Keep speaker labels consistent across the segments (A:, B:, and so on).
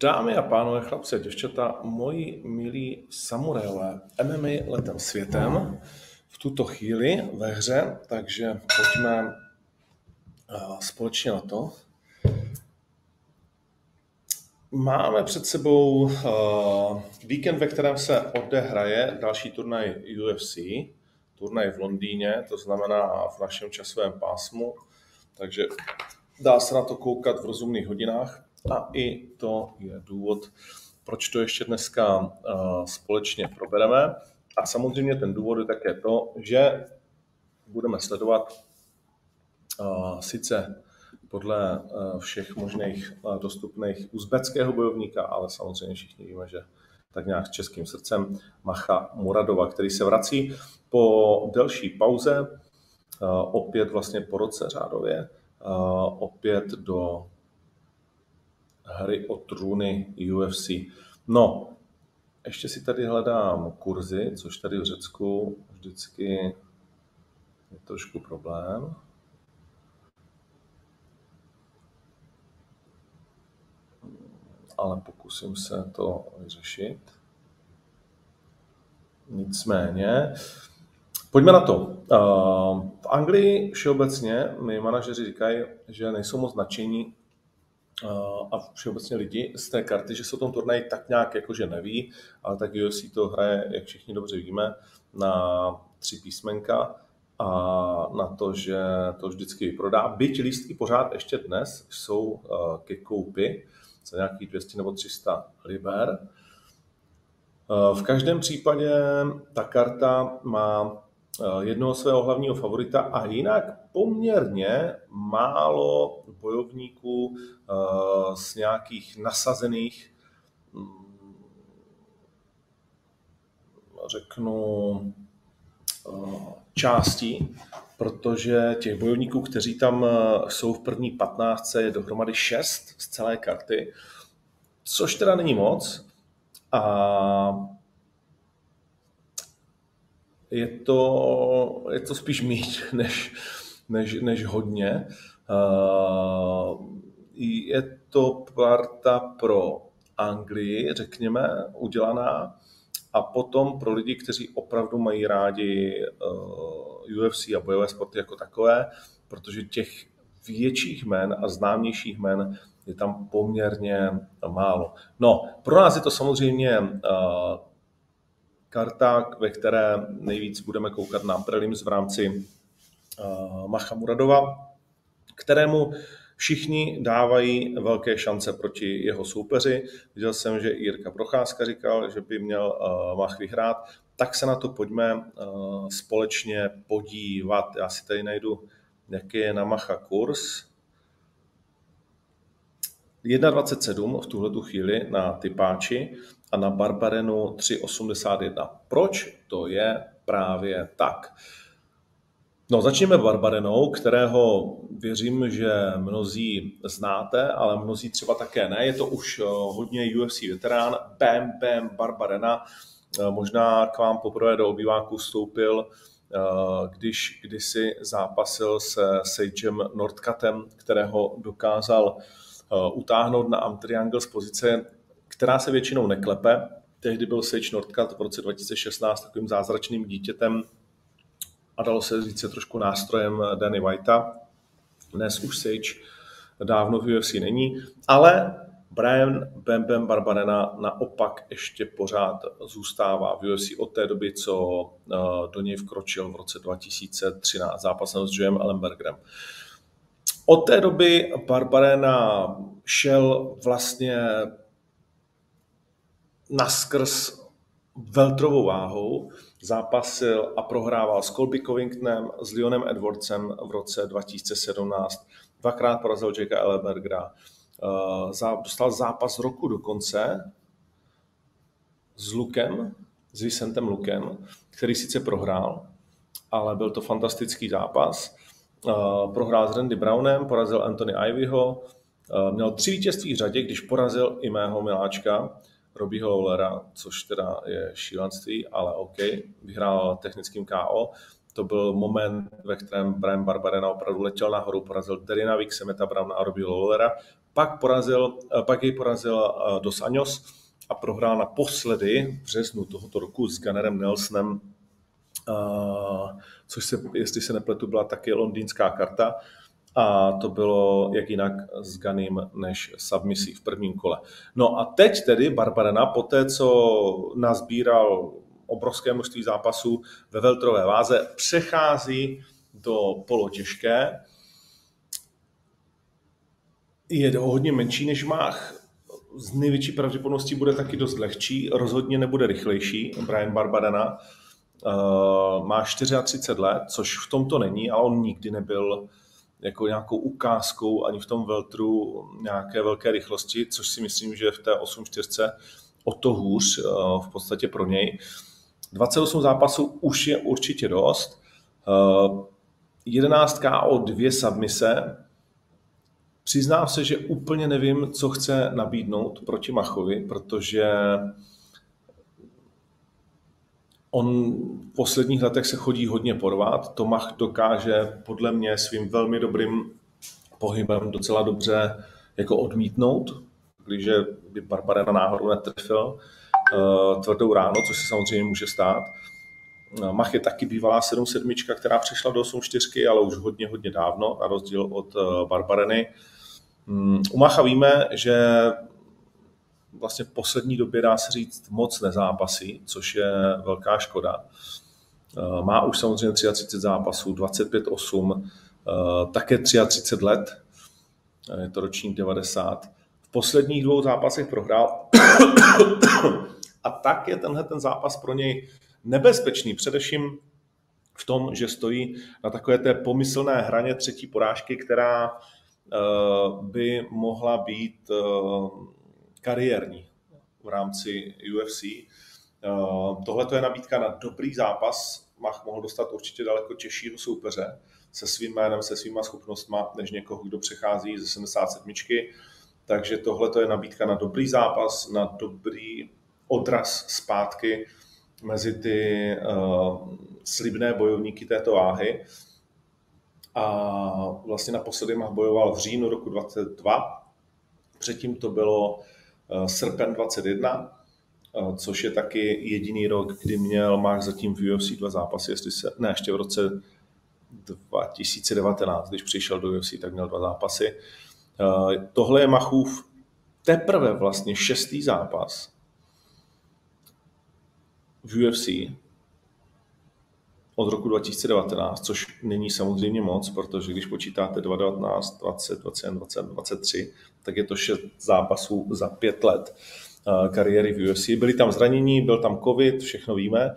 A: Dámy a pánové, chlapci a děvčata, moji milí samurajové, MMA letem světem v tuto chvíli ve hře, takže pojďme eh, společně na to. Máme před sebou uh, víkend, ve kterém se odehraje další turnaj UFC, turnaj v Londýně, to znamená v našem časovém pásmu, takže dá se na to koukat v rozumných hodinách a i to je důvod, proč to ještě dneska uh, společně probereme. A samozřejmě ten důvod je také to, že budeme sledovat uh, sice podle uh, všech možných dostupných uzbeckého bojovníka, ale samozřejmě všichni víme, že tak nějak s českým srdcem Macha Muradova, který se vrací po delší pauze, opět vlastně po roce řádově, opět do hry o trůny UFC. No, ještě si tady hledám kurzy, což tady v Řecku vždycky je trošku problém. Ale pokusím se to vyřešit. Nicméně, pojďme na to. V Anglii všeobecně mi manažeři říkají, že nejsou moc nadšení a všeobecně lidi z té karty, že se o tom turnaj tak nějak jakože neví, ale tak UFC to hraje, jak všichni dobře víme, na tři písmenka a na to, že to vždycky prodá. Byť lístky pořád ještě dnes jsou ke koupi za nějakých 200 nebo 300 liber. V každém případě ta karta má Eh, jednoho svého hlavního favorita a jinak poměrně málo bojovníků eh, z nějakých nasazených, mm, řeknu, eh, částí, protože těch bojovníků, kteří tam jsou v první 15, je dohromady 6 z celé karty, což teda není moc. A je to, je to spíš mít než, než, než hodně. Je to parta pro Anglii, řekněme, udělaná, a potom pro lidi, kteří opravdu mají rádi UFC a bojové sporty jako takové, protože těch větších men a známějších men je tam poměrně málo. No, pro nás je to samozřejmě karta, ve které nejvíc budeme koukat na prelims v rámci uh, Macha Muradova, kterému všichni dávají velké šance proti jeho soupeři. Viděl jsem, že Jirka Procházka říkal, že by měl uh, Mach vyhrát, tak se na to pojďme uh, společně podívat. Já si tady najdu, jaký je na Macha kurz. 1,27 v tuhle chvíli na typáči a na Barbarenu 3,81. Proč to je právě tak? No, začněme Barbarenou, kterého věřím, že mnozí znáte, ale mnozí třeba také ne. Je to už eh, hodně UFC veterán. Bam Bam Barbarena. Eh, možná k vám poprvé do obýváku vstoupil, eh, když kdysi zápasil se Sagem Nordkatem, kterého dokázal utáhnout na Am Triangle z pozice která se většinou neklepe. Tehdy byl Sage Nordcat v roce 2016 takovým zázračným dítětem a dalo se říct se trošku nástrojem Danny Whitea. Dnes už Sage dávno v UFC není, ale Brian Bam Bam Barbarena naopak ještě pořád zůstává v UFC od té doby, co eh, do něj vkročil v roce 2013 zápasem s Joem Ellenbergerem. Od té doby Barbarena šel vlastně naskrz veltrovou váhou, zápasil a prohrával s Colby Covingtonem, s Leonem Edwardsem v roce 2017, dvakrát porazil Jacka Ellenbergera, eh, dostal zápas roku dokonce s Lukem, s Vicentem Lukem, který sice prohrál, ale byl to fantastický zápas. Eh, prohrál s Randy Brownem, porazil Anthony Ivyho, eh, měl tři vítězství v řadě, když porazil i mého miláčka, Robbieho Lawlera, což teda je šílenství, ale OK, vyhrál technickým KO. to byl moment, ve kterém Brian Barbarena opravdu letěl nahoru, porazil Derina Vixemeta Browna a Robbie Lawlera, pak, porazil, pak jej porazil Dos Anjos a prohrál naposledy v březnu tohoto roku s Gunnerem Nelsonem, což se, jestli se nepletu, byla taky londýnská karta a to bylo jak jinak s Ganim než submisí v prvním kole. No a teď tedy Barbarena, po té, co nazbíral obrovské množství zápasů ve veltrové váze, přechází do polotěžké. Je o hodně menší než Mach, z největší pravděpodobností bude taky dost lehčí, rozhodně nebude rychlejší Brian Barbarena. Uh, má 34 let, což v tomto není, ale on nikdy nebyl jako nějakou ukázkou ani v tom veltru nějaké velké rychlosti, což si myslím, že v té 8.4 o to hůř uh, v podstatě pro něj. 28 zápasů už je určitě dost. 11 uh, KO, dvě submise, Přiznám se, že úplně nevím, co chce nabídnout proti Machovi, protože on v posledních letech se chodí hodně porvat. Tomach dokáže podle mě svým velmi dobrým pohybem docela dobře jako odmítnout, když by Barbarena náhodou netrefil uh, tvrdou ráno, což se samozřejmě může stát. Uh, Mach je taky bývalá 7-7, která přešla do 8-4, ale už hodně, hodně dávno, na rozdíl od uh, Barbareny. Mm, u Macha víme, že vlastně v poslední době dá se říct moc nezápasí, což je velká škoda. Eh, má už samozřejmě 33 zápasů, 25-8, eh, také 33 let, eh, je to ročník 90. V posledních dvou zápasech prohrál a tak je tenhle ten zápas pro něj nebezpečný, především v tom, že stojí na takové té pomyslné hraně třetí porážky, která by mohla být kariérní v rámci UFC. Eh, tohle je nabídka na dobrý zápas. Mach mohl dostat určitě daleko těžšího soupeře se svým jménem, se svýma schopnostma, než někoho, kdo přechází ze 77. Takže tohle je nabídka na dobrý zápas, na dobrý odraz zpátky mezi ty uh, slibné bojovníky této váhy a vlastně naposledy Mach bojoval v říjnu roku 22, předtím to bylo srpen 21, eh, což je taky jediný rok, kdy měl Mach zatím v UFC dva zápasy, jestli se, ne, ještě v roce 2019, když přišel do UFC, tak měl dva zápasy. Eh, tohle je Machův teprve vlastně šestý zápas v UFC od roku 2019, což není samozřejmě moc, protože když počítáte 2019, 20, 21, 20, 23, tak je to šest zápasů za pět let eh, kariéry v UFC. Byly tam zranění, byl tam covid, všechno víme,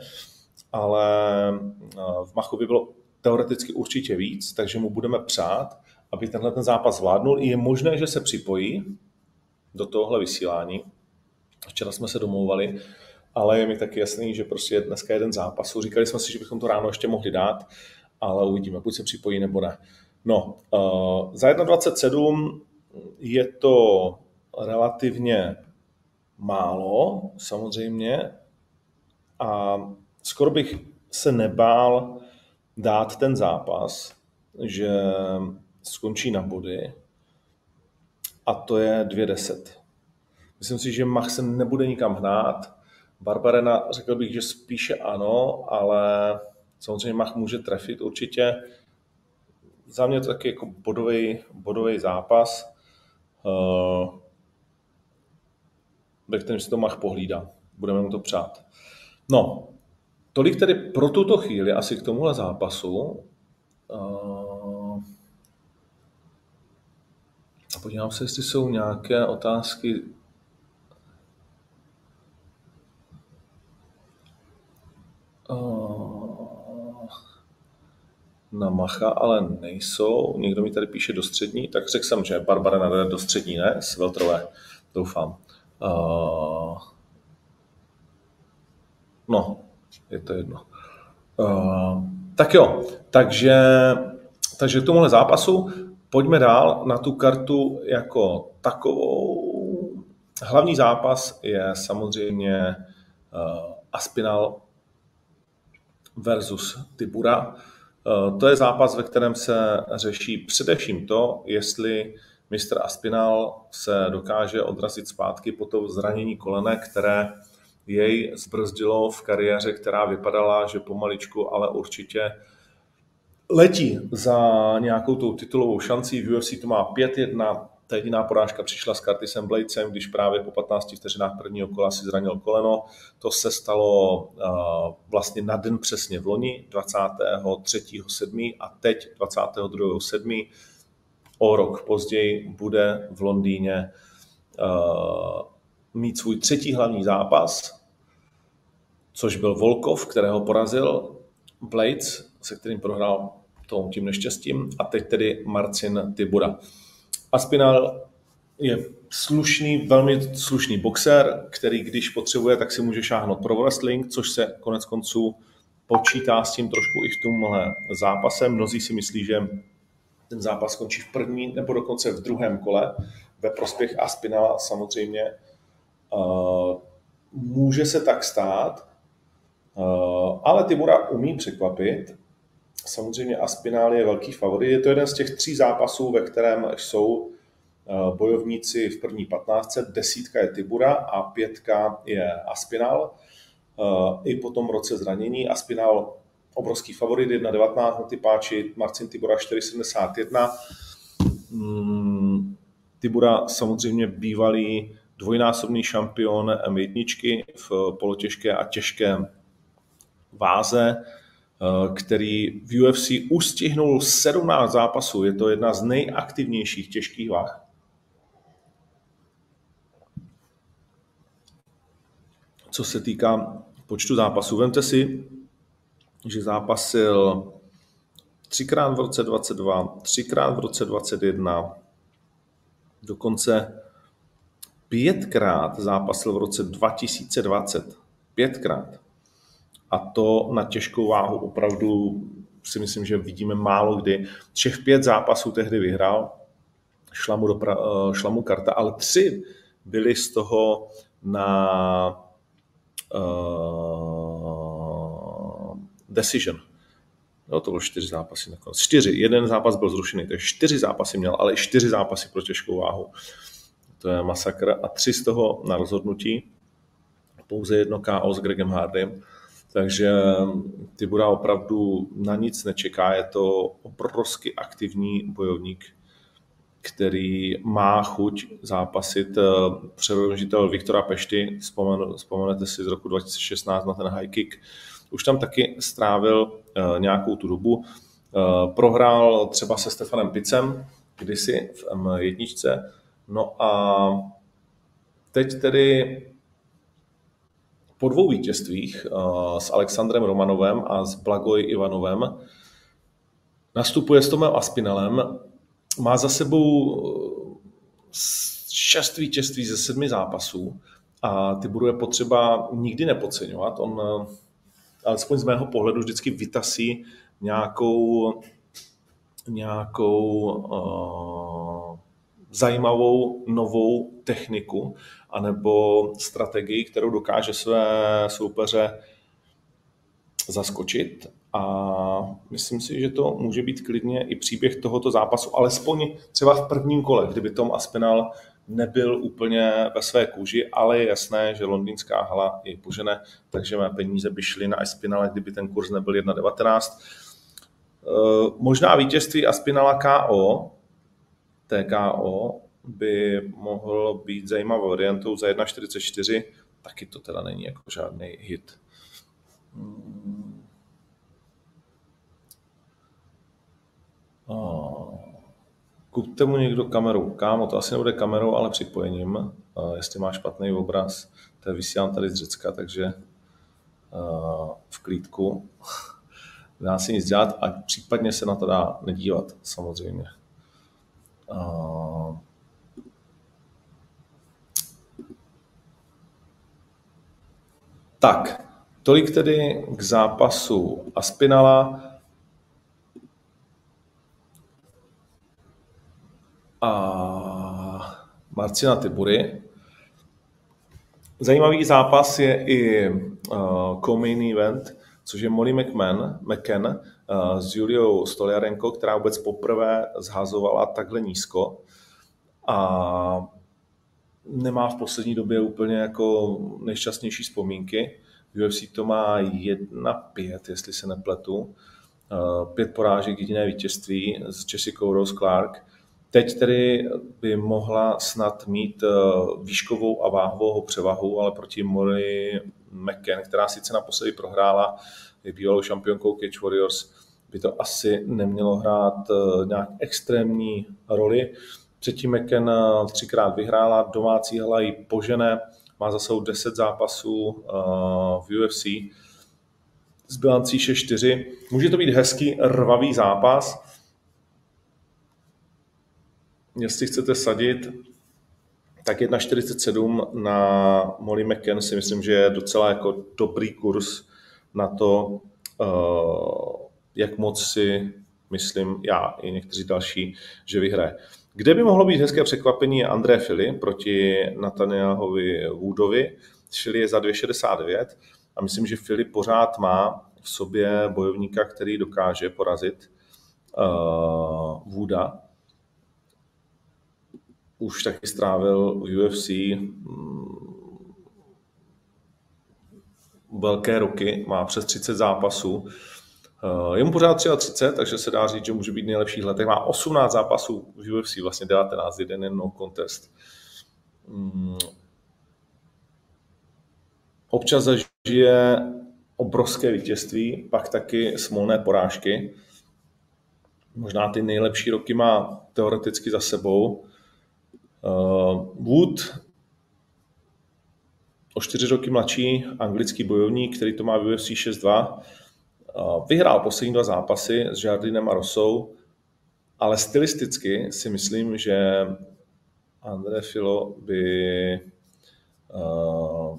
A: ale eh, v Machovi bylo teoreticky určitě víc, takže mu budeme přát, aby tenhle ten zápas zvládnul. Je možné, že se připojí do tohohle vysílání. Včera jsme se domlouvali, ale je mi taky jasný, že prostě dneska jeden zápas. Říkali jsme si, že bychom to ráno ještě mohli dát, ale uvidíme, buď se připojí nebo ne. No, uh, za 1,27 je to relativně málo, samozřejmě, a skoro bych se nebál dát ten zápas, že skončí na body, a to je 2,10. Myslím si, že Mach se nebude nikam hnát, Barbarena řekl bych, že spíše ano, ale samozřejmě Mach může trefit určitě. Za mě to taky jako bodový, bodový zápas, uh, ve kterém si to Mach pohlídá. Budeme mu to přát. No, tolik tedy pro tuto chvíli asi k tomuhle zápasu. Uh, a podívám se, jestli jsou nějaké otázky na Macha, ale nejsou. Někdo mi tady píše do střední, tak řekl jsem, že Barbara nade do střední, ne? Z Veltrové, doufám. Uh, no, je to jedno. Uh, tak jo, takže, takže k tomuhle zápasu pojďme dál na tu kartu jako takovou. Hlavní zápas je samozřejmě uh, Aspinal versus Tibura. Eh, to je zápas, ve kterém se řeší především to, jestli mistr Aspinal se dokáže odrazit zpátky po to zranění kolene, které jej zbrzdilo v kariéře, která vypadala, že pomaličku, ale určitě letí za nějakou tou titulovou šancí. V UFC to má 5-1, ta jediná porážka přišla s Curtisem Bladesem, když právě po 15 vteřinách prvního kola si zranil koleno. To se stalo uh, vlastně na den přesně v loni, 23.7. a teď 22.7. O rok později bude v Londýně uh, mít svůj třetí hlavní zápas, což byl Volkov, kterého porazil Blades, se kterým prohrál tím neštěstím, a teď tedy Marcin Tibura. Aspinal je slušný, velmi slušný boxer, který když potřebuje, tak si může šáhnout pro wrestling, což se konec konců počítá s tím trošku i v tomhle zápase. Mnozí si myslí, že ten zápas skončí v první nebo dokonce v druhém kole ve prospěch Aspinala samozřejmě. Uh, může se tak stát, uh, ale Tibura umí překvapit Samozřejmě Aspinál je velký favorit. Je to jeden z těch tří zápasů, ve kterém jsou eh, bojovníci v první patnáctce. Desítka je Tibura a pětka je Aspinál. Eh, I po tom roce zranění Aspinál obrovský favorit, 1.19 na ty páči, Marcin Tibura 4.71. Hmm, Tibura samozřejmě bývalý dvojnásobný šampion M1 v polotěžké a těžké váze. Eh, který v UFC ustihnul 17 zápasů. Je to jedna z nejaktivnějších těžkých váh. Co se týká počtu zápasů, vemte si, že zápasil třikrát v roce 22, třikrát v roce 21, dokonce pětkrát zápasil v roce 2020. Pětkrát. A to na těžkou váhu opravdu si myslím, že vidíme málo kdy. Všech pět zápasů tehdy vyhrál, šla mu, dopra, eh, šla mu karta, ale tři byly z toho na uh, decision. No, to bylo čtyři zápasy nakonec. Čtyři. Jeden zápas byl zrušený, takže čtyři zápasy měl, ale i čtyři zápasy pro těžkou váhu. To je masakr. A tři z toho na rozhodnutí. Pouze jedno KO s Gregem Hardym takže Tibura opravdu na nic nečeká. Je to obrovsky aktivní bojovník, který má chuť zápasit. Přeložitel Viktora Pešty, vzpomen, vzpomenete si z roku 2016 na ten high kick, už tam taky strávil eh, nějakou tu dobu. Eh, prohrál třeba se Stefanem Picem kdysi v M1. No a teď tedy po dvou vítězstvích uh, s Alexandrem Romanovem a s Blagoj Ivanovem nastupuje s Tomem Aspinalem. Má za sebou uh, šest vítězství ze sedmi zápasů a ty bude potřeba nikdy nepodceňovat. On, uh, alespoň z mého pohledu, vždycky vytasí nějakou, nějakou uh, zajímavou novou techniku anebo strategii, kterou dokáže své soupeře zaskočit a myslím si, že to může být klidně i příběh tohoto zápasu, alespoň třeba v prvním kole, kdyby Tom Aspinal nebyl úplně ve své kůži, ale je jasné, že londýnská hala je požene, takže mé peníze by šly na Aspinala, kdyby ten kurz nebyl 1,19. Eh, možná vítězství Aspinala KO, TKO, by mohl být zajímavou variantou za 1,44, taky to teda není jako žádný hit. Kupte mu někdo kameru. Kámo, to asi nebude kamerou, ale připojením. Jestli má špatný obraz, to je vysílám tady z Řecka, takže v klídku. Dá se nic dělat a případně se na to dá nedívat, samozřejmě. Tak, tolik tedy k zápasu Aspinala. A Marcina Tibury. Zajímavý zápas je i uh, co-main event, což je Molly McMahon, uh, s Juliou Stoliarenko, která vůbec poprvé zhazovala takhle nízko a nemá v poslední době úplně jako nejšťastnější vzpomínky. UFC to má 1-5, jestli se nepletu. Pět porážek, jediné vítězství s Jessica Rose Clark. Teď tedy by mohla snad mít eh, výškovou a váhovou převahu, ale proti Mori McKen, která sice naposledy prohrála, bývalou šampionkou Cage Warriors, by to asi nemělo hrát eh, nějak extrémní roli. Předtím McKen eh, třikrát vyhrála, domácí hala ji požene, má za sebou 10 zápasů v UFC s bilancí 6-4. Může to být hezký, rvavý zápas, jestli chcete sadit, tak 1,47 na Molly McCann si myslím, že je docela jako dobrý kurz na to, eh, jak moc si myslím já i někteří další, že vyhraje. Kde by mohlo být hezké překvapení André Fili proti Nathaniahovi Woodovi. Fili je za 2,69 a myslím, že Fili pořád má v sobě bojovníka, který dokáže porazit uh, Wooda už taky strávil v UFC mm, velké roky, má přes 30 zápasů. Eh, je mu pořád 33, takže se dá říct, že může být v nejlepších letech. Má 18 zápasů v UFC, vlastně 19, jeden jen no contest. Mm. Občas zažije obrovské vítězství, pak taky smolné porážky. Možná ty nejlepší roky má teoreticky za sebou, Uh, Wood, o čtyři roky mladší anglický bojovník, který to má v UFC 6-2, uh, vyhrál poslední dva zápasy s Jardinem a Rosou, ale stylisticky si myslím, že André Filo by uh,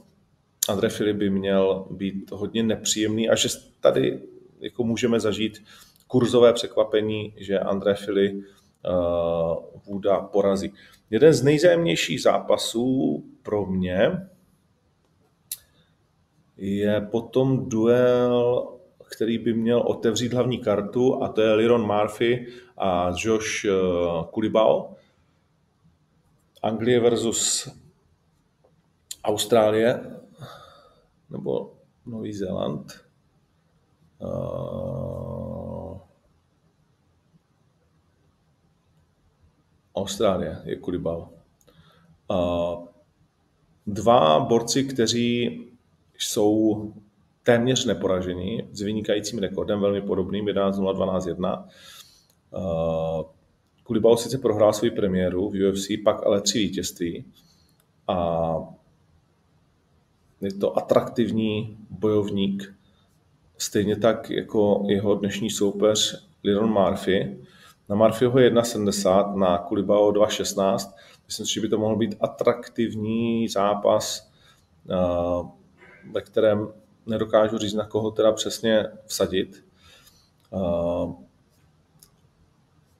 A: André Fili by měl být hodně nepříjemný a že tady jako můžeme zažít kurzové překvapení, že André Fili uh, Wooda porazí. Jeden z nejzájemnějších zápasů pro mě je potom duel, který by měl otevřít hlavní kartu, a to je Liron Murphy a Josh eh, Kulibao. Anglie versus Austrálie nebo Nový Zéland. Uh, Austrálie je Kulibal. Dva borci, kteří jsou téměř neporažení s vynikajícím rekordem, velmi podobným, 11-0, 12-1. Kulibal sice prohrál svou premiéru v UFC, pak ale tři vítězství. A je to atraktivní bojovník, stejně tak jako jeho dnešní soupeř Liron Murphy, na Marfioho 1,70, na Kulibao 2,16. Myslím si, že by to mohl být atraktivní zápas, eh, ve kterém nedokážu říct, na koho teda přesně vsadit. Eh,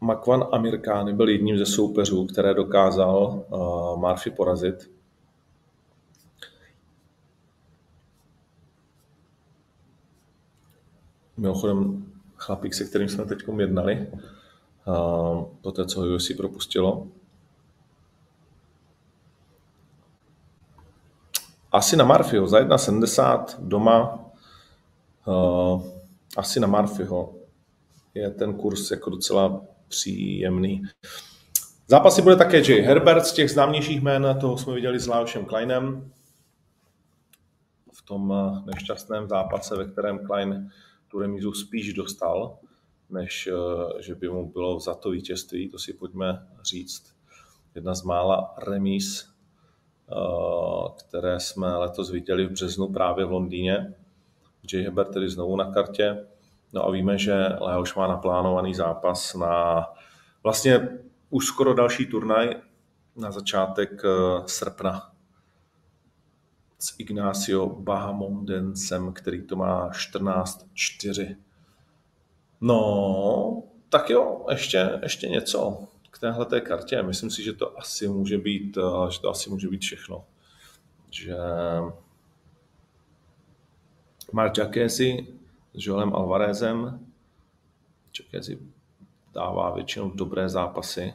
A: Makvan Amirkány byl jedním ze soupeřů, které dokázal uh, Murphy porazit. Mimochodem, chlapík, se kterým jsme teď jednali, po té, co UFC propustilo. Asi na Marfio, za 1,70 doma, uh, asi na Marfio je ten kurz jako docela příjemný. Zápasy bude také Jay Herbert z těch známějších jmén, toho jsme viděli s Laošem Kleinem v tom nešťastném zápase, ve kterém Klein tu remízu spíš dostal než eh, že by mu bylo za to vítězství, to si pojďme říct. Jedna z mála remíz, eh, které jsme letos viděli v březnu právě v Londýně. Jay Hebert tedy znovu na kartě. No a víme, že Leoš má naplánovaný zápas na vlastně už skoro další turnaj na začátek eh, srpna s Ignacio Bahamondensem, který to má 14-4. No, tak jo, ještě, ještě něco téhle té kartě. Myslím si, že to asi může být, eh, že to asi může být všechno. Že Mark Jacquesi s Joelem Alvarezem. Čekaj, si dává většinou dobré zápasy.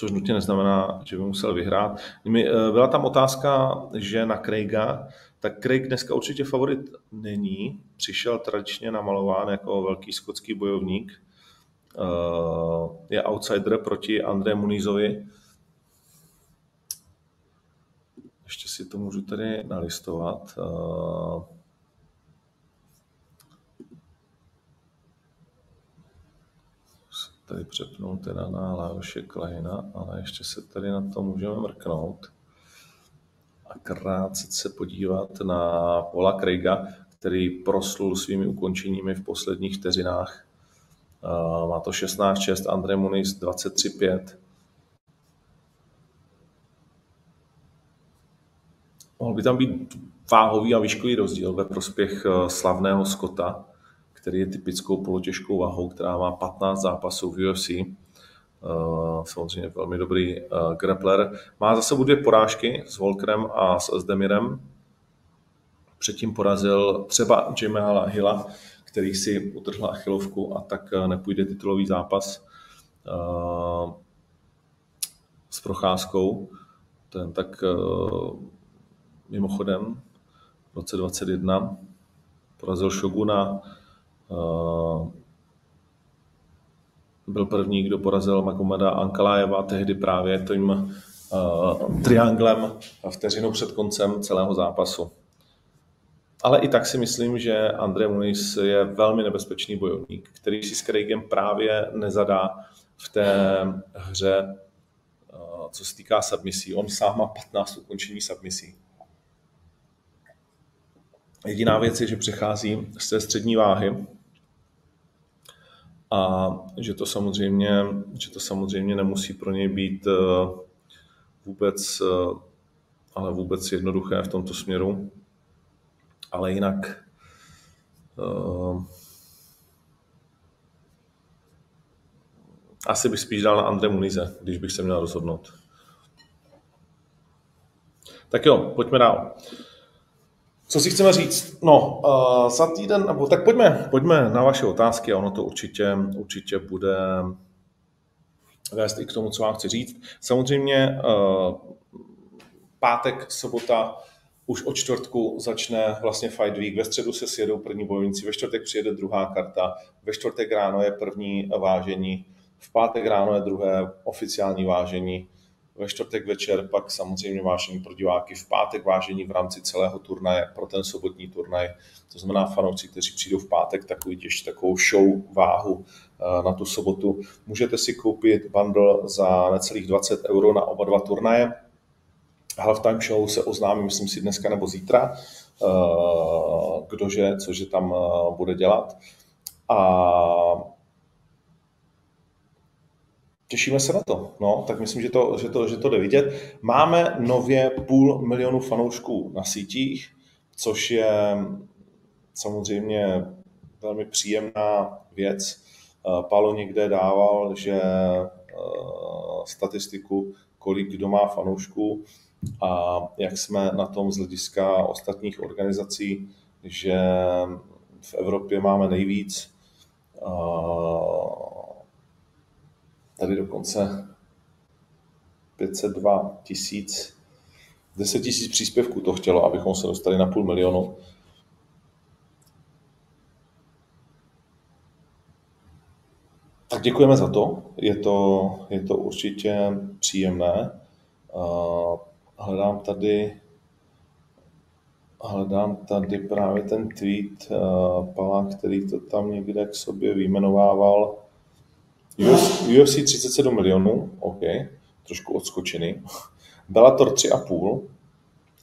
A: Což nutně neznamená, že by musel vyhrát. Eh, byla tam otázka, že na Craiga, tak Craig dneska určitě favorit není. Přišel tradičně namalován jako velký skotský bojovník. Eh, je outsider proti André Munizovi. Ještě si to můžu tady nalistovat. Tady přepnout teda na Lajoše Kleina, ale ještě se tady na to můžeme mrknout a krátce se podívat na Paula Craiga, který proslul svými ukončeními v posledních vteřinách. Má to 16-6, André Muniz 23-5. Mohl by tam být váhový a výškový rozdíl ve prospěch eh, slavného Skota, který je typickou polotěžkou váhou, která má 15 zápasů v UFC. Uh, samozřejmě velmi dobrý uh, grappler. Má za sebou dvě porážky s Volkerem a s Demirem. Předtím porazil třeba Jamehala Hilla, který si utrhl achilovku a tak uh, nepůjde titulový zápas s procházkou. Ten tak mimochodem v roce 2021 porazil Shoguna, Eh, byl první, kdo porazil Magomeda Ankalájeva, tehdy právě tím uh, trianglem vteřinu před koncem celého zápasu. Ale i tak si myslím, že André Muniz je velmi nebezpečný bojovník, který si s Craigem právě nezadá v té hře, uh, co se týká submisí. On sám má 15 ukončení submisí. Jediná věc je, že přechází z té střední váhy, a že to samozřejmě, že to samozřejmě nemusí pro něj být eh, vůbec, eh, ale vůbec jednoduché v tomto směru. Ale jinak uh, asi bych spíš dal na Andre Munize, když bych se měl rozhodnout. Tak jo, pojďme dál. Co si chceme říct? No, uh, za týden, nebo tak pojďme, pojďme na vaše otázky a ono to určitě, určitě bude vést i k tomu, co vám chci říct. Samozřejmě uh, pátek, sobota, už od čtvrtku začne vlastně Fight Week, ve středu se sjedou první bojovníci, ve čtvrtek přijede druhá karta, ve čtvrtek ráno je první vážení, v pátek ráno je druhé oficiální vážení, ve čtvrtek večer pak samozřejmě vážení pro diváky, v pátek vážení v rámci celého turnaje pro ten sobotní turnaj. To znamená fanoušci, kteří přijdou v pátek, takový těž, takovou show váhu eh, na tu sobotu. Můžete si koupit bundle za necelých 20 euro na oba dva turnaje. Halftime show se oznámí, myslím si, dneska nebo zítra, eh, kdože, cože tam eh, bude dělat. A Těšíme se na to. No, tak myslím, že to, že, to, že to jde vidět. Máme nově půl milionu fanoušků na sítích, což je samozřejmě velmi příjemná věc. Eh, Pálo někde dával, že eh, statistiku, kolik kdo má fanoušků a jak jsme na tom z hlediska ostatních organizací, že v Evropě máme nejvíc eh, tady dokonce 502 tisíc, 10 tisíc příspěvků to chtělo, abychom se dostali na půl milionu. Tak děkujeme za to, je to, je to určitě příjemné. Hledám tady, hledám tady právě ten tweet Pala, který to tam někde k sobě vyjmenovával. UFC 37 milionů, OK, trošku odskočený. Bellator 3,5,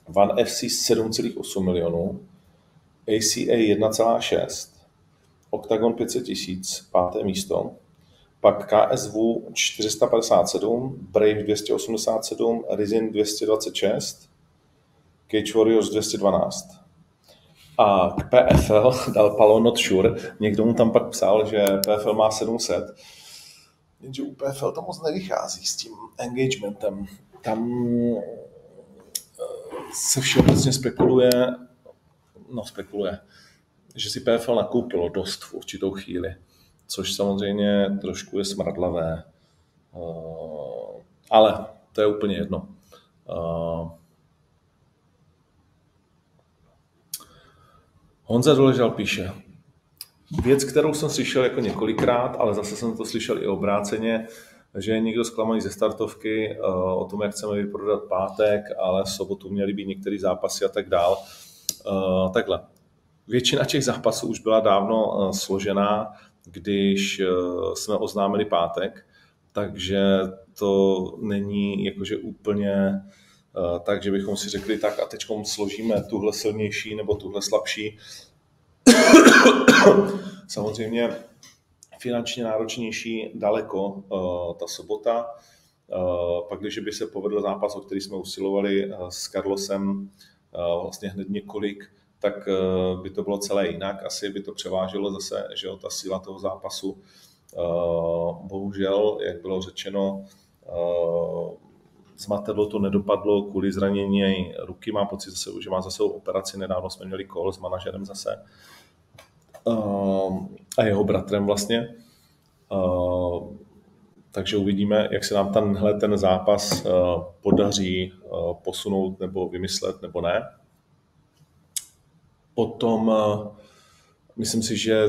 A: Van FC 7,8 milionů, ACA 1,6, Octagon 500 tisíc, páté místo, pak KSV 457, Brave 287, Rizin 226, Cage Warriors 212. A k PFL dal Palo Not Sure. Někdo mu tam pak psal, že PFL má 700. Jenže u PFL to moc nevychází s tím engagementem. Tam eh, se všeobecně spekuluje, no spekuluje, že si PFL nakoupilo dost v určitou chvíli, což samozřejmě trošku je smradlavé. Eh, ale to je úplně jedno. Eh, Honza Doležal píše, věc, kterou jsem slyšel jako několikrát, ale zase jsem to slyšel i obráceně, že je někdo zklamaný ze startovky eh, o tom, jak chceme vyprodat pátek, ale v sobotu měly být některé zápasy a tak dál. Takhle. Většina těch zápasů už byla dávno složená, když jsme oznámili pátek, takže to není jakože úplně tak, že bychom si řekli, tak a teď složíme tuhle silnější nebo tuhle slabší. Samozřejmě finančně náročnější daleko uh, ta sobota. Uh, pak, když by se povedl zápas, o který jsme usilovali uh, s Carlosem, vlastně hned několik, tak by to bylo celé jinak. Asi by to převáželo zase, že jo, ta síla toho zápasu Eh, bohužel, jak bylo řečeno, zmatedlo eh, to nedopadlo kvůli zranění ruky. Mám pocit, že má zase operaci. Nedávno jsme měli kol s manažerem zase eh, a jeho bratrem vlastně. Takže uvidíme, jak se nám tenhle ten zápas podaří posunout nebo vymyslet nebo ne. Potom myslím si, že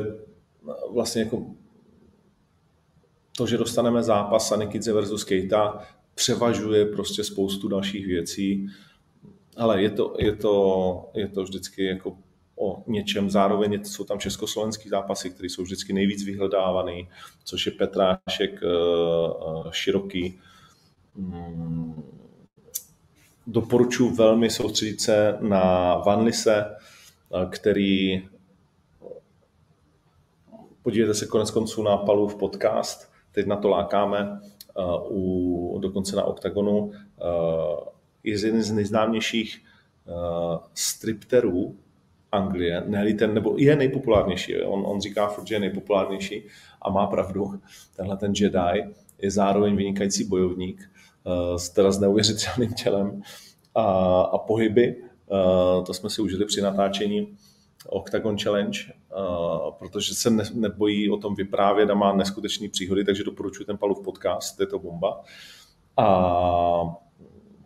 A: vlastně jako to, že dostaneme zápas Sanikidze versus Keita, převažuje prostě spoustu dalších věcí, ale je to, je to, je to vždycky jako o něčem. Zároveň jsou tam československý zápasy, které jsou vždycky nejvíc vyhledávaný, což je Petrášek, eh, eh, Široký. Hmm. Doporučuji velmi soustředit se na Vanlise, eh, který podívejte se konec konců na Palův podcast, teď na to lákáme, u, dokonce na OKTAGONu, je jeden z nejznámějších stripterů Anglie, ne ten, nebo je nejpopulárnější, on, on říká furt, že je nejpopulárnější a má pravdu, tenhle ten Jedi je zároveň vynikající bojovník, uh, s teda s neuvěřitelným tělem a, a pohyby, uh, to jsme si užili při natáčení Octagon Challenge, uh, protože se ne, nebojí o tom vyprávět a má neskutečné příhody, takže doporučuji ten Palův podcast, je to bomba. A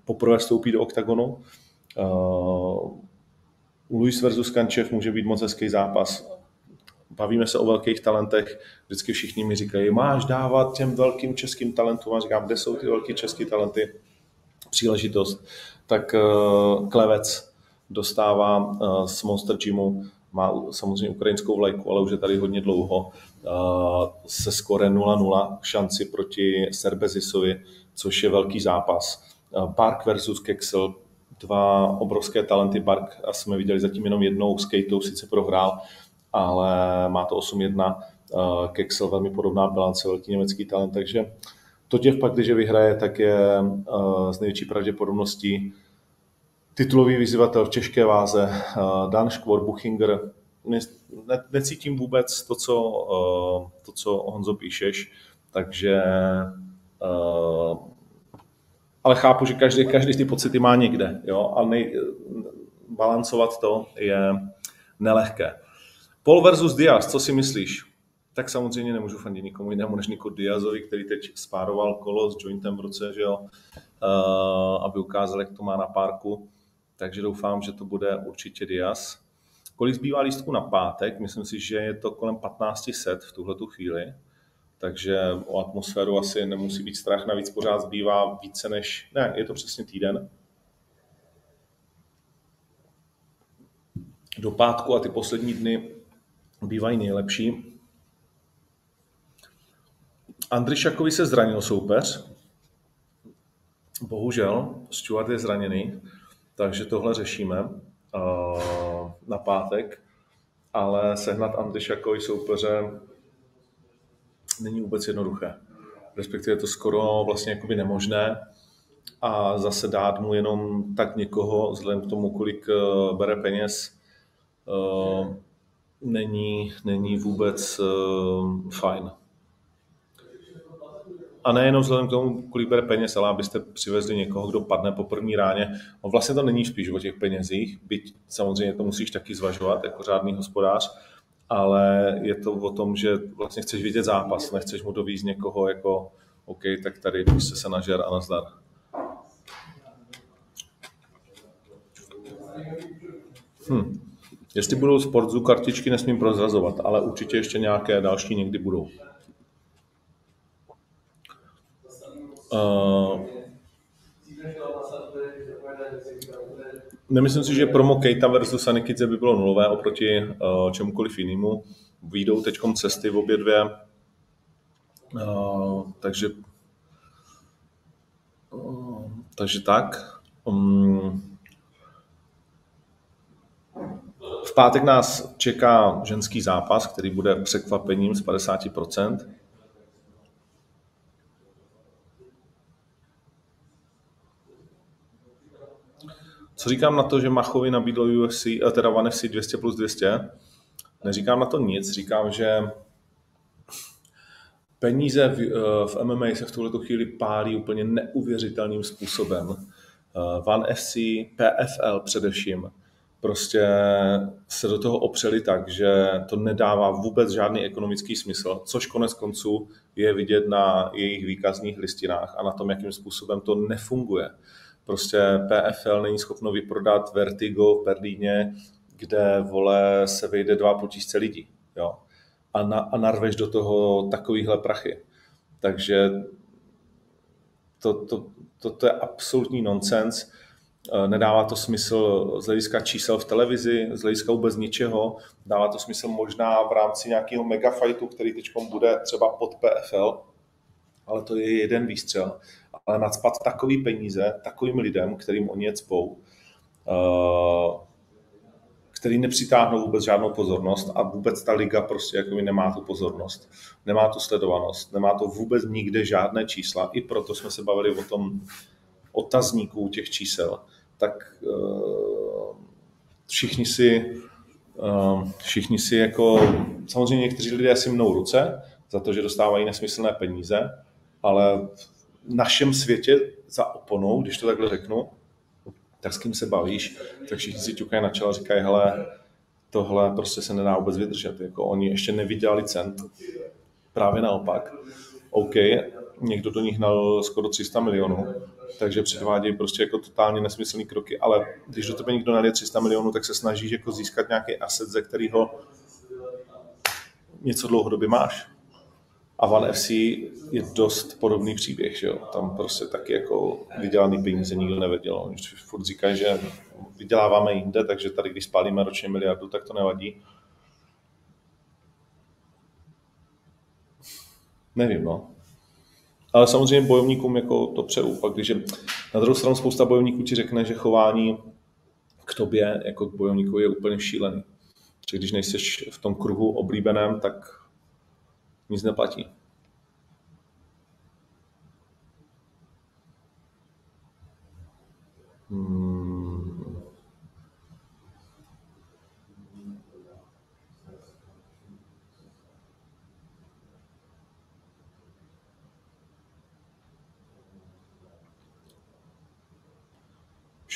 A: poprvé vstoupí do Octagonu. Luis versus Kančev může být moc hezký zápas. Bavíme se o velkých talentech, vždycky všichni mi říkají, máš dávat těm velkým českým talentům. A říkám, kde jsou ty velký české talenty? Příležitost. Tak uh, Klevec, dostává uh, z Monster Gymu, má samozřejmě ukrajinskou vlajku, ale už je tady hodně dlouho, uh, se skore 0-0 šanci proti Serbezisovi, což je velký zápas. Bark versus Kexel, dva obrovské talenty. Bark a jsme viděli zatím jenom jednou s Kejtou, sice prohrál, ale má to 8-1. Uh, Kexel velmi podobná bilance, velký německý talent, takže to těch pak, když vyhraje, tak je uh, z největší pravděpodobností titulový vyzývatel v těžké váze, eh, Dan Škvor, Buchinger. Ne, ne, necítím vůbec to co, eh, to, co Honzo píšeš, takže eh, ale chápu, že každý, každý ty pocity má někde, jo, a nej, balancovat to je nelehké. Paul versus Diaz, co si myslíš? Tak samozřejmě nemůžu fandit nikomu jinému než Niko Diazovi, který teď spároval kolo s jointem v ruce, že jo, uh, aby ukázal, jak to má na párku takže doufám, že to bude určitě Diaz. Kolik zbývá lístku na pátek? Myslím si, že je to kolem 15 set v tuhle chvíli, takže o atmosféru asi nemusí být strach. Navíc pořád zbývá více než, ne, je to přesně týden. Do pátku a ty poslední dny bývají nejlepší. Andryšakovi se zranil soupeř. Bohužel, Stuart je zraněný. Takže tohle řešíme uh, na pátek, ale sehnat Andyšakovi soupeře není vůbec jednoduché. Respektive je to skoro vlastně jakoby nemožné a zase dát mu jenom tak někoho, vzhledem k tomu, kolik uh, bere peněz, uh, není, není vůbec uh, fajn. A nejenom vzhledem k tomu, kolik bere peněz, ale abyste přivezli někoho, kdo padne po první ráně. No vlastně to není spíš o těch penězích, byť samozřejmě to musíš taky zvažovat jako řádný hospodář, ale je to o tom, že vlastně chceš vidět zápas, nechceš mu dovízt někoho jako OK, tak tady prostě se nažer a nazdar. Hm. Jestli budou sportzu kartičky, nesmím prozrazovat, ale určitě ještě nějaké další někdy budou. Uh, nemyslím si, že promo Keita versus Sanikidze by bylo nulové oproti uh, čemukoliv jinému. Výjdou teď cesty v obě dvě, uh, takže uh, takže tak. Um, v pátek nás čeká ženský zápas, který bude překvapením z 50%. Co říkám na to, že Machovi nabídlo UFC, eh, teda One FC 200 plus 200? Neříkám na to nic, říkám, že peníze v, eh, v MMA se v tuhle chvíli pálí úplně neuvěřitelným způsobem. Eh, One FC, PFL především, prostě se do toho opřeli tak, že to nedává vůbec žádný ekonomický smysl, což konec konců je vidět na jejich výkazních listinách a na tom, jakým způsobem to nefunguje. Prostě PFL není schopno vyprodat Vertigo v Berlíně, kde vole se vejde dva tisíce lidí. Jo? A, na, a narveš do toho takovýhle prachy. Takže to, to, to, to je absolutní nonsens. Nedává to smysl z hlediska čísel v televizi, z hlediska vůbec ničeho. Dává to smysl možná v rámci nějakého megafightu, který teď bude třeba pod PFL, ale to je jeden výstřel ale nadspat takový peníze takovým lidem, kterým oni je cpou, uh, který nepřitáhnou vůbec žádnou pozornost a vůbec ta liga prostě jako nemá tu pozornost, nemá tu sledovanost, nemá to vůbec nikde žádné čísla, i proto jsme se bavili o tom otazníku těch čísel, tak uh, všichni si uh, všichni si jako, samozřejmě někteří lidé si mnou ruce za to, že dostávají nesmyslné peníze, ale našem světě za oponou, když to takhle řeknu, tak s kým se bavíš, tak všichni si ťukají na čelo a říkají, hele, tohle prostě se nedá vůbec vydržet. Jako oni ještě nevydělali cent. Právě naopak. OK, někdo do nich nal skoro 300 milionů, takže předvádějí prostě jako totálně nesmyslné kroky, ale když do tebe někdo nalije 300 milionů, tak se snažíš jako získat nějaký asset, ze kterého něco dlouhodobě máš. A One FC je dost podobný příběh, že jo? Tam prostě taky jako vydělaný peníze nikdo nevěděl. Oni furt říkají, že vyděláváme jinde, takže tady, když spálíme ročně miliardu, tak to nevadí. Nevím, no. Ale samozřejmě bojovníkům jako to přeju. Pak když je, na druhou stranu spousta bojovníků ti řekne, že chování k tobě jako k bojovníku je úplně šílený. Že když nejseš v tom kruhu oblíbeném, tak nic neplatí. Hmm.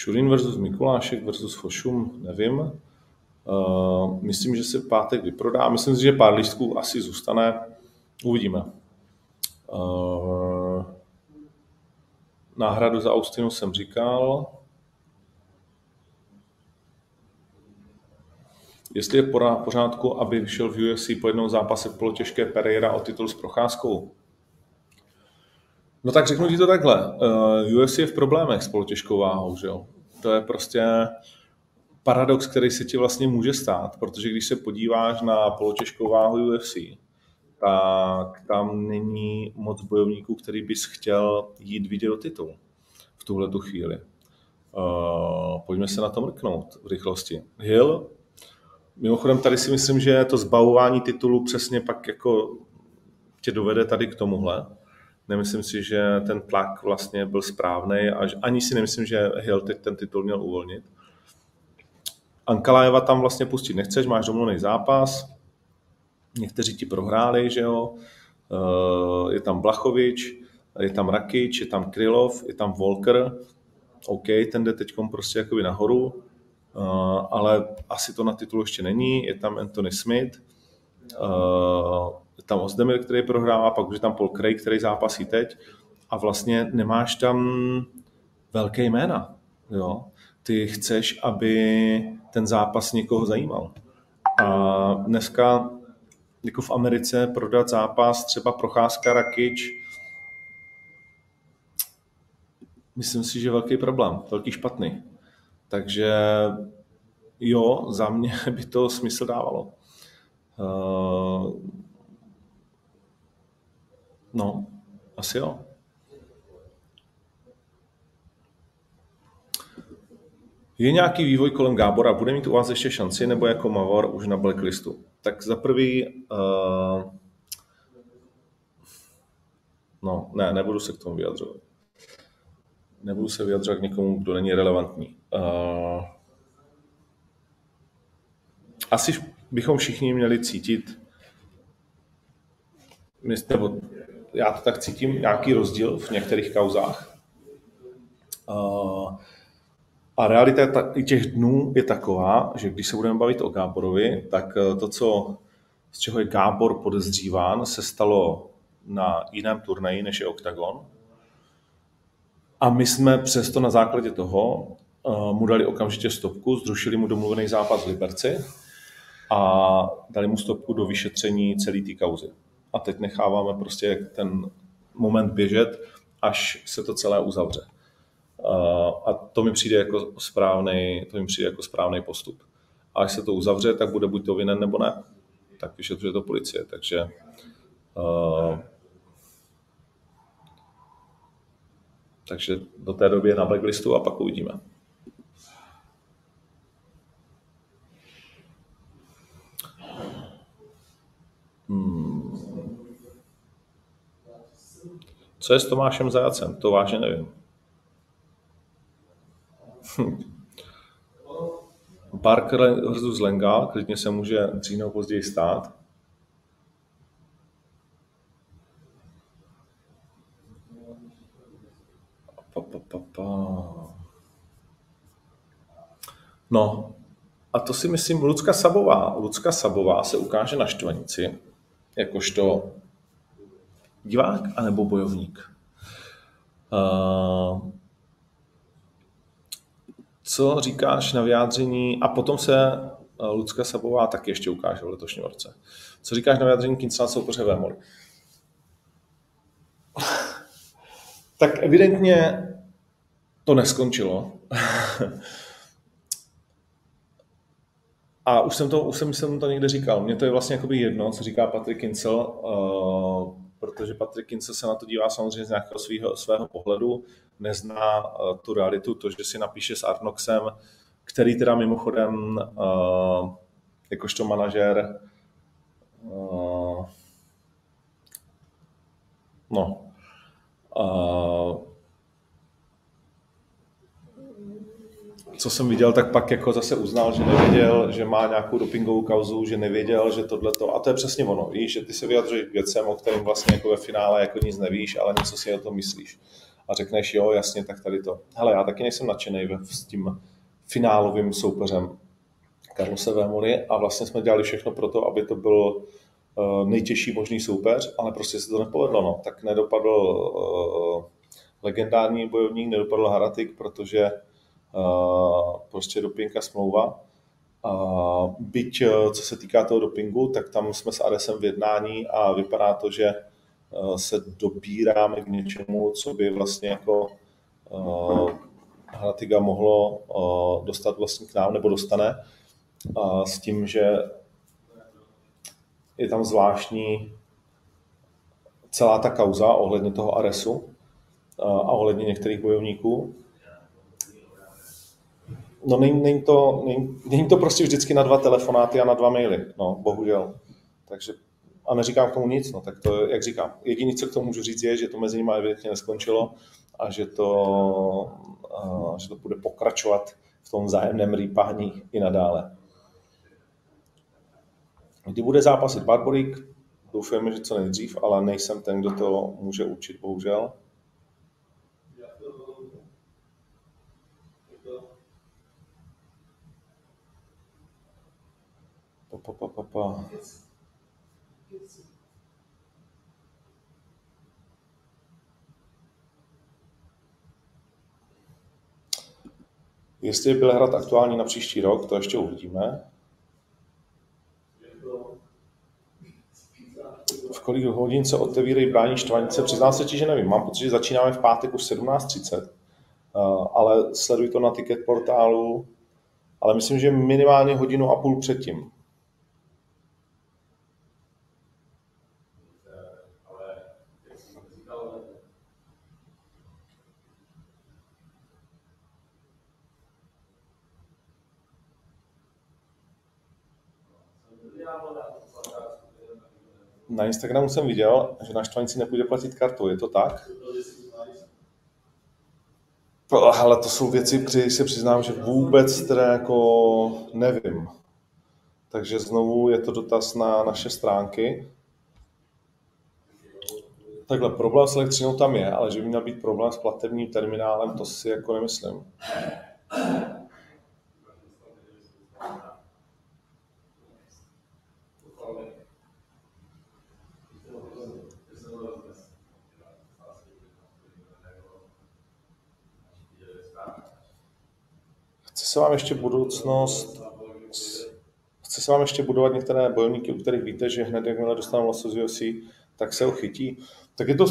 A: Versus Mikulášek versus Fošum, nevím. Uh, myslím, že se pátek vyprodá. Myslím si, že pár lístků asi zůstane. Uvidíme. Uh, náhradu za Austinu jsem říkal. Jestli je v pořádku, aby vyšel v UFC po jednom zápase polotěžké Pereira o titul s procházkou? No tak řeknu ti to takhle. Uh, eh, UFC je v problémech s polotěžkou váhou, že jo? To je prostě paradox, který se ti vlastně může stát, protože když se podíváš na polotěžkou váhu UFC, tak tam není moc bojovníků, který bys chtěl jít vidět do titulu v tuhle tu chvíli. Uh, pojďme se na to mrknout v rychlosti. Hill, mimochodem tady si myslím, že to zbavování titulu přesně pak jako tě dovede tady k tomuhle. Nemyslím si, že ten tlak vlastně byl správný a ani si nemyslím, že Hill teď ten titul měl uvolnit. Ankalajeva tam vlastně pustit nechceš, máš domluvený zápas, někteří ti prohráli, že jo, uh, je tam Blachovič, je tam Rakič, je tam Krylov, je tam Volker, OK, ten jde teď prostě jakoby nahoru, uh, ale asi to na titul ještě není, je tam Anthony Smith, uh, je tam Ozdemir, který prohrává, pak už je tam Paul Craig, který zápasí teď a vlastně nemáš tam velké jména, jo. Ty chceš, aby ten zápas někoho zajímal. A dneska jako v Americe prodat zápas třeba Procházka Rakič, myslím si, že velký problém, velký špatný. Takže jo, za mě by to smysl dávalo. Uh, no, asi jo. Je nějaký vývoj kolem Gábora? Bude mít u vás ještě šanci, nebo jako Mavor už na blacklistu? Tak za prvý, uh, no, ne, nebudu se k tomu vyjadřovat. Nebudu se vyjadřovat k někomu, kdo není relevantní. Uh, asi bychom všichni měli cítit, nebo já to tak cítím, nějaký rozdíl v některých kauzách. Uh, a realita těch dnů je taková, že když se budeme bavit o Gáborovi, tak eh, to, co, z čeho je Gábor podezříván, se stalo na jiném turnaji, než je Octagon. A my jsme přesto na základě toho uh, mu dali okamžitě stopku, zrušili mu domluvený zápas v Liberci a dali mu stopku do vyšetření celé té kauzy. A teď necháváme prostě ten moment běžet, až se to celé uzavře. A to mi přijde jako správný, to mi přijde jako správný postup. A až se to uzavře, tak bude buď to vinen nebo ne. Tak vyšetřuje to policie. Takže uh, takže do té doby je na blacklistu a pak uvidíme. Hmm. Co je s Tomášem Zajacem? To vážně nevím. Parker versus Lenga, klidně se může dřív nebo později stát. Pa, pa, pa, pa. No, a to si myslím, Lucka Sabová. Lucka Sabová se ukáže na štvanici, jakožto divák anebo bojovník. Uh, co říkáš na vyjádření, a potom se eh, Lucka Sabová taky ještě ukáže v letošním roce. Co říkáš na vyjádření Kincela soupeře Vémoli? tak evidentně to neskončilo. A už jsem to, už jsem, jsem to někde říkal. Mně to je vlastně jakoby jedno, co říká Patrik Kincel, uh, protože Patrik Kincel se na to dívá samozřejmě z nějakého svého, svého pohledu nezná uh, tu realitu, to, že si napíše s Arnoxem, který teda mimochodem uh, jakožto manažer uh, no uh, co jsem viděl, tak pak jako zase uznal, že nevěděl, že má nějakou dopingovou kauzu, že nevěděl, že tohle to. A to je přesně ono, víš, že ty se vyjadřuješ k věcem, o kterým vlastně jako ve finále jako nic nevíš, ale něco si o tom myslíš a řekneš, jo, jasně, tak tady to. Hele, já taky nejsem nadšený s tím finálovým soupeřem Carlose Vémony a vlastně jsme dělali všechno pro to, aby to byl uh, nejtěžší možný soupeř, ale prostě se to nepovedlo. No. Tak nedopadl uh, legendární bojovník, nedopadl Haratik, protože uh, prostě dopinka smlouva. Uh, byť, co se týká toho dopingu, tak tam jsme s Aresem v jednání a vypadá to, že Eh, se dobíráme k něčemu, co by vlastně jako Hratiga mohlo dostat vlastně k nám, nebo dostane, uh, s tím, že je tam zvláštní celá ta kauza ohledně toho Aresu a ohledně některých bojovníků. No není, není, to, není, není to prostě vždycky na dva telefonáty a na dva maily, no, bohužel. Takže a neříkám k tomu nic, no tak to, jak říkám, jediné, co k tomu můžu říct, je, že to mezi nimi evidentně neskončilo a že to, a, že to bude pokračovat v tom vzájemném rýpání i nadále. Kdy bude zápasit Barborík? Doufujeme, že co nejdřív, ale nejsem ten, kdo to může učit, bohužel. Pa, pa, pa, pa. Jestli je Bělehrad aktuální na příští rok, to ještě uvidíme. V kolik hodin se otevírají brání Štvanice? Přiznám se ti, že nevím. Mám pocit, že začínáme v pátek už 17.30, uh, ale sleduj to na ticket portálu, ale myslím, že minimálně hodinu a půl předtím. Na Instagramu jsem viděl, že na Štvanici nepůjde platit kartou, je to tak? Ale to jsou věci, které se přiznám, že vůbec teda jako nevím. Takže znovu je to dotaz na naše stránky. Takhle, problém s elektřinou tam je, ale že by měl být problém s platebním terminálem, to si jako nemyslím. Se vám ještě budoucnost, chce se vám ještě budovat některé bojovníky, u kterých víte, že hned jakmile dostanou laso z UFC, tak se ho chytí. Tak je to,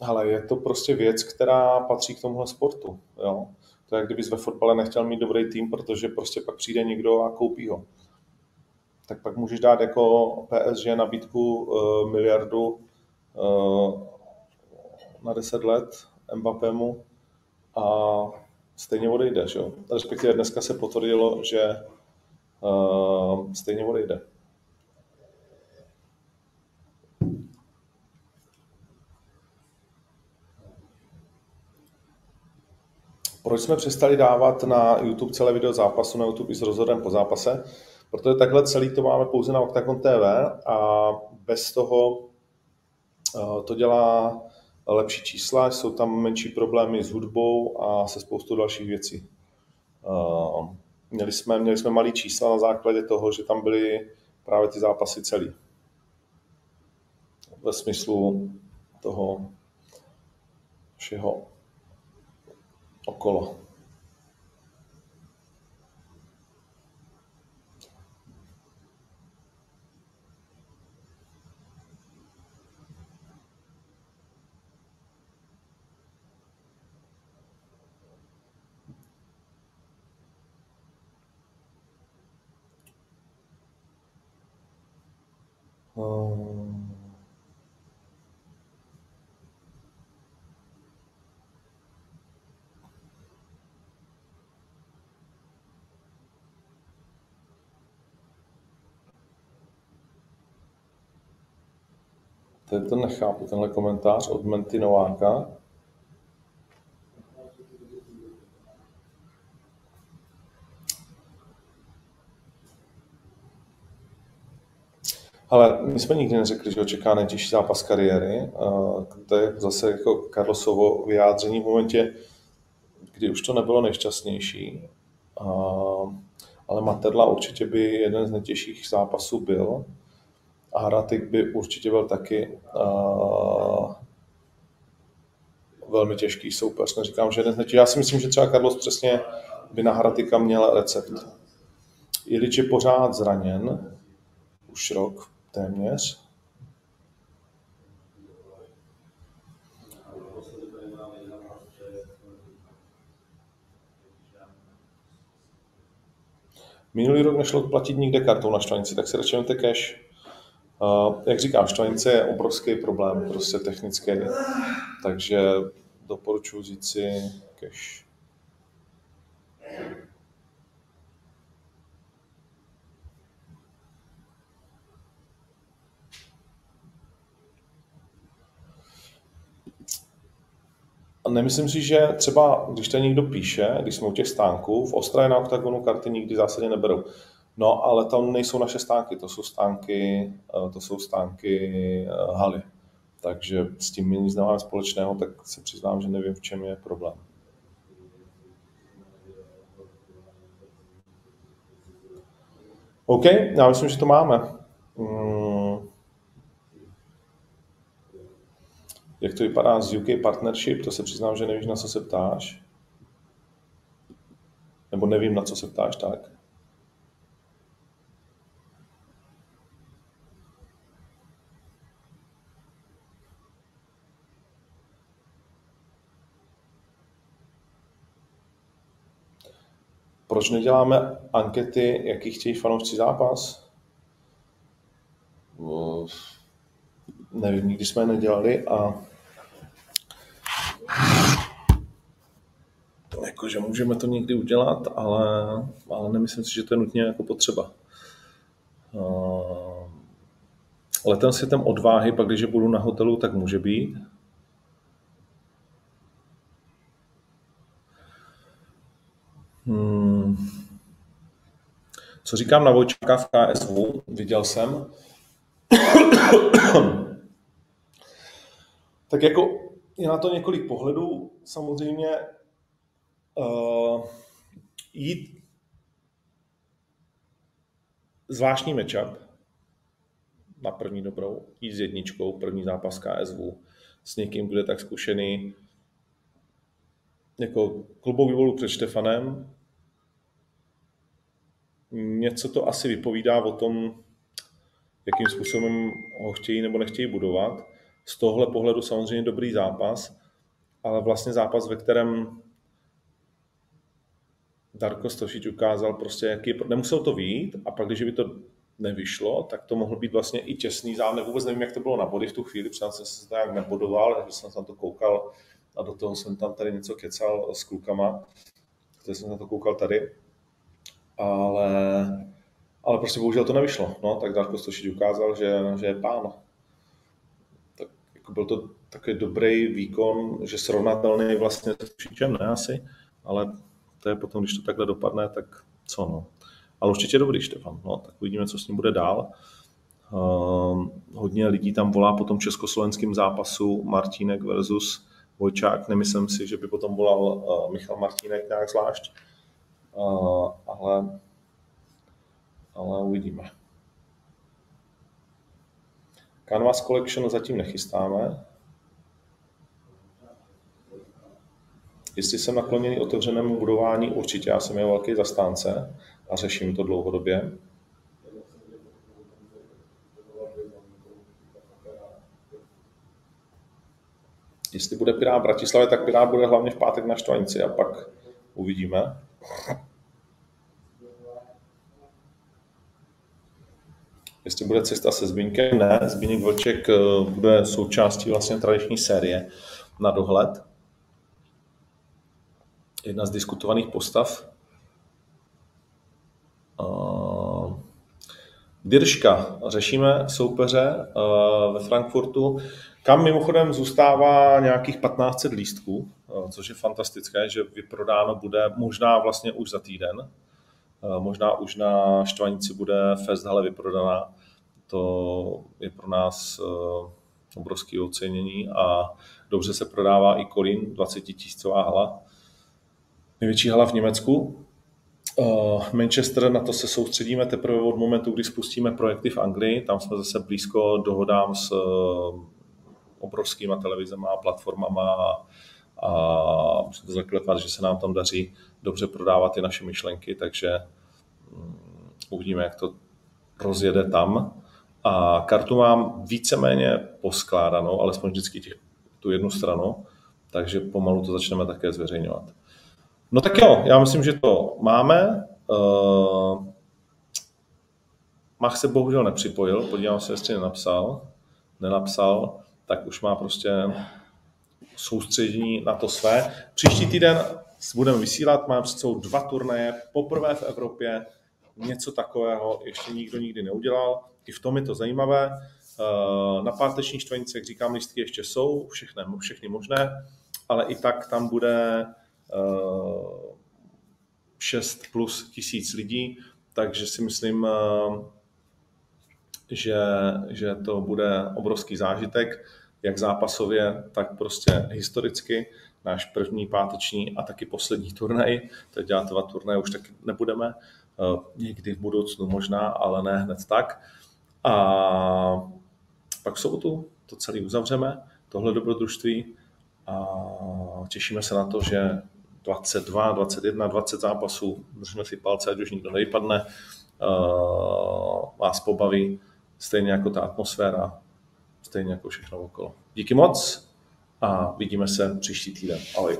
A: hele, je to prostě věc, která patří k tomuhle sportu. Jo? To je, kdybys ve fotbale nechtěl mít dobrý tým, protože prostě pak přijde někdo a koupí ho. Tak pak můžeš dát jako PSG nabídku uh, miliardu uh, na 10 let Mbappému a stejně odejde, že jo? Respektive dneska se potvrdilo, že uh, stejně odejde. Proč jsme přestali dávat na YouTube celé video zápasu, na YouTube i s rozhodem po zápase? Protože takhle celý to máme pouze na Octagon TV a bez toho to dělá lepší čísla, jsou tam menší problémy s hudbou a se spoustou dalších věcí. Měli jsme, měli jsme malý čísla na základě toho, že tam byly právě ty zápasy celý. Ve smyslu toho všeho okolo. Tady to nechápu, tenhle komentář od Menty Nováka. Ale my jsme nikdy neřekli, že ho čeká nejtěžší zápas kariéry. To je zase jako Carlosovo vyjádření v momentě, kdy už to nebylo nejšťastnější. Ale Materla určitě by jeden z nejtěžších zápasů byl. A Hratik by určitě byl taky velmi těžký soupeř. Neříkám, že jeden. Já si myslím, že třeba Carlos přesně by na Hratika měl recept. Ilič je pořád zraněn, už rok téměř. Minulý rok nešlo platit nikde kartou na štvanici, tak si radši cash. Jak říkám, štvanice je obrovský problém, prostě technický, takže doporučuji říct si cash. nemyslím si, že třeba, když to někdo píše, když jsme u těch stánků, v Ostraje na OKTAGONu karty nikdy v zásadě neberou. No, ale tam nejsou naše stánky, to jsou stánky, eh, to jsou stánky eh, haly. Takže s tím my nic nemáme společného, tak se přiznám, že nevím, v čem je problém. OK, já myslím, že to máme. Hmm. Jak to vypadá z UK Partnership, to se přiznám, že nevíš, na co se ptáš. Nebo nevím, na co se ptáš, tak. Proč neděláme ankety, jaký chtějí fanoušci zápas? Nevím, nikdy jsme je nedělali a jakože můžeme to někdy udělat, ale, ale nemyslím si, že to je nutně jako potřeba. Letem světem odváhy, pak když budu na hotelu, tak může být. Hmm. Co říkám na Vojčáka v KSV, viděl jsem. tak jako je na to několik pohledů. Samozřejmě uh, jít zvláštní matchup na první dobrou, jít s jedničkou, první zápas KSV, s někým, kdo je tak zkušený, jako klubový volu před Štefanem, něco to asi vypovídá o tom, jakým způsobem ho chtějí nebo nechtějí budovat. Z tohle pohledu samozřejmě dobrý zápas, ale vlastně zápas, ve kterém Darko Stošič ukázal prostě, jaký je, nemusel to vít a pak, když by to nevyšlo, tak to mohl být vlastně i těsný zápas. Vůbec nevím, jak to bylo na body v tu chvíli, protože jsem se to nějak nebodoval, že jsem tam to koukal a do toho jsem tam tady něco kecal s klukama, takže jsem na to koukal tady ale, ale prostě bohužel to nevyšlo. No, tak Darko Stošič ukázal, že, že je pán. Tak jako byl to takový dobrý výkon, že srovnatelný vlastně s Stošičem, ne asi, ale to je potom, když to takhle dopadne, tak co no. Ale určitě dobrý Štefan, no, tak uvidíme, co s ním bude dál. Uh, hodně lidí tam volá po tom československém zápasu Martínek versus Vojčák. Nemyslím si, že by potom volal uh, Michal Martínek nějak zvlášť ale, ale uvidíme. Canvas Collection zatím nechystáme. Jestli jsem nakloněný otevřenému budování, určitě. Já jsem jeho velký zastánce a řeším to dlouhodobě. Jestli bude Pirát v Bratislavě, tak Pirát bude hlavně v pátek na Štvanici a pak uvidíme. Jestli bude cesta se Zbínkem, ne. Zbíněk Vlček eh, bude součástí vlastně tradiční série na dohled. Jedna z diskutovaných postav. Eh, Dirška. Řešíme soupeře eh, ve Frankfurtu, kam mimochodem zůstává nějakých 1500 lístků, což je fantastické, že vyprodáno bude možná vlastně už za týden. Možná už na Štvanici bude Festhalle vyprodaná. To je pro nás eh, obrovské ocenění a dobře se prodává i Kolín, 20 tisícová hala. Největší hala v Německu. Eh, Manchester, na to se soustředíme teprve od momentu, kdy spustíme projekty v Anglii. Tam jsme zase blízko dohodám s eh, obrovskýma televizema a platformama a musím to zaklepat, že se nám tam daří dobře prodávat ty naše myšlenky, takže mm, uvidíme, jak to rozjede tam. A kartu mám víceméně poskládanou, alespoň vždycky těch, tu jednu stranu, takže pomalu to začneme také zveřejňovat. No tak jo, já myslím, že to máme. Uh, Mach se bohužel nepřipojil, podívám se, jestli nenapsal. Nenapsal, tak už má prostě soustředění na to své. Příští týden budeme vysílat, máme před sebou dva turnaje, poprvé v Evropě, něco takového ještě nikdo nikdy neudělal. I v tom je to zajímavé. Eh, na páteční štvanici, jak říkám, listky ještě jsou, všechny, všechny možné. ale i tak tam bude 6 plus tisíc lidí, takže si myslím, že, že to bude obrovský zážitek, jak zápasově, tak prostě historicky. Náš první páteční a taky poslední turnaj. Teď dělat dva turnaje už taky nebudeme. Eh, někdy v budoucnu možná, ale ne hned tak. A pak v sobotu to celé uzavřeme, tohle dobrodružství a těšíme se na to, že 22, 21, 20 zápasů, držíme si palce, ať už nikdo nevypadne, uh, vás pobaví, stejně jako ta atmosféra, stejně jako všechno okolo. Díky moc a vidíme se příští týden. Ahoj.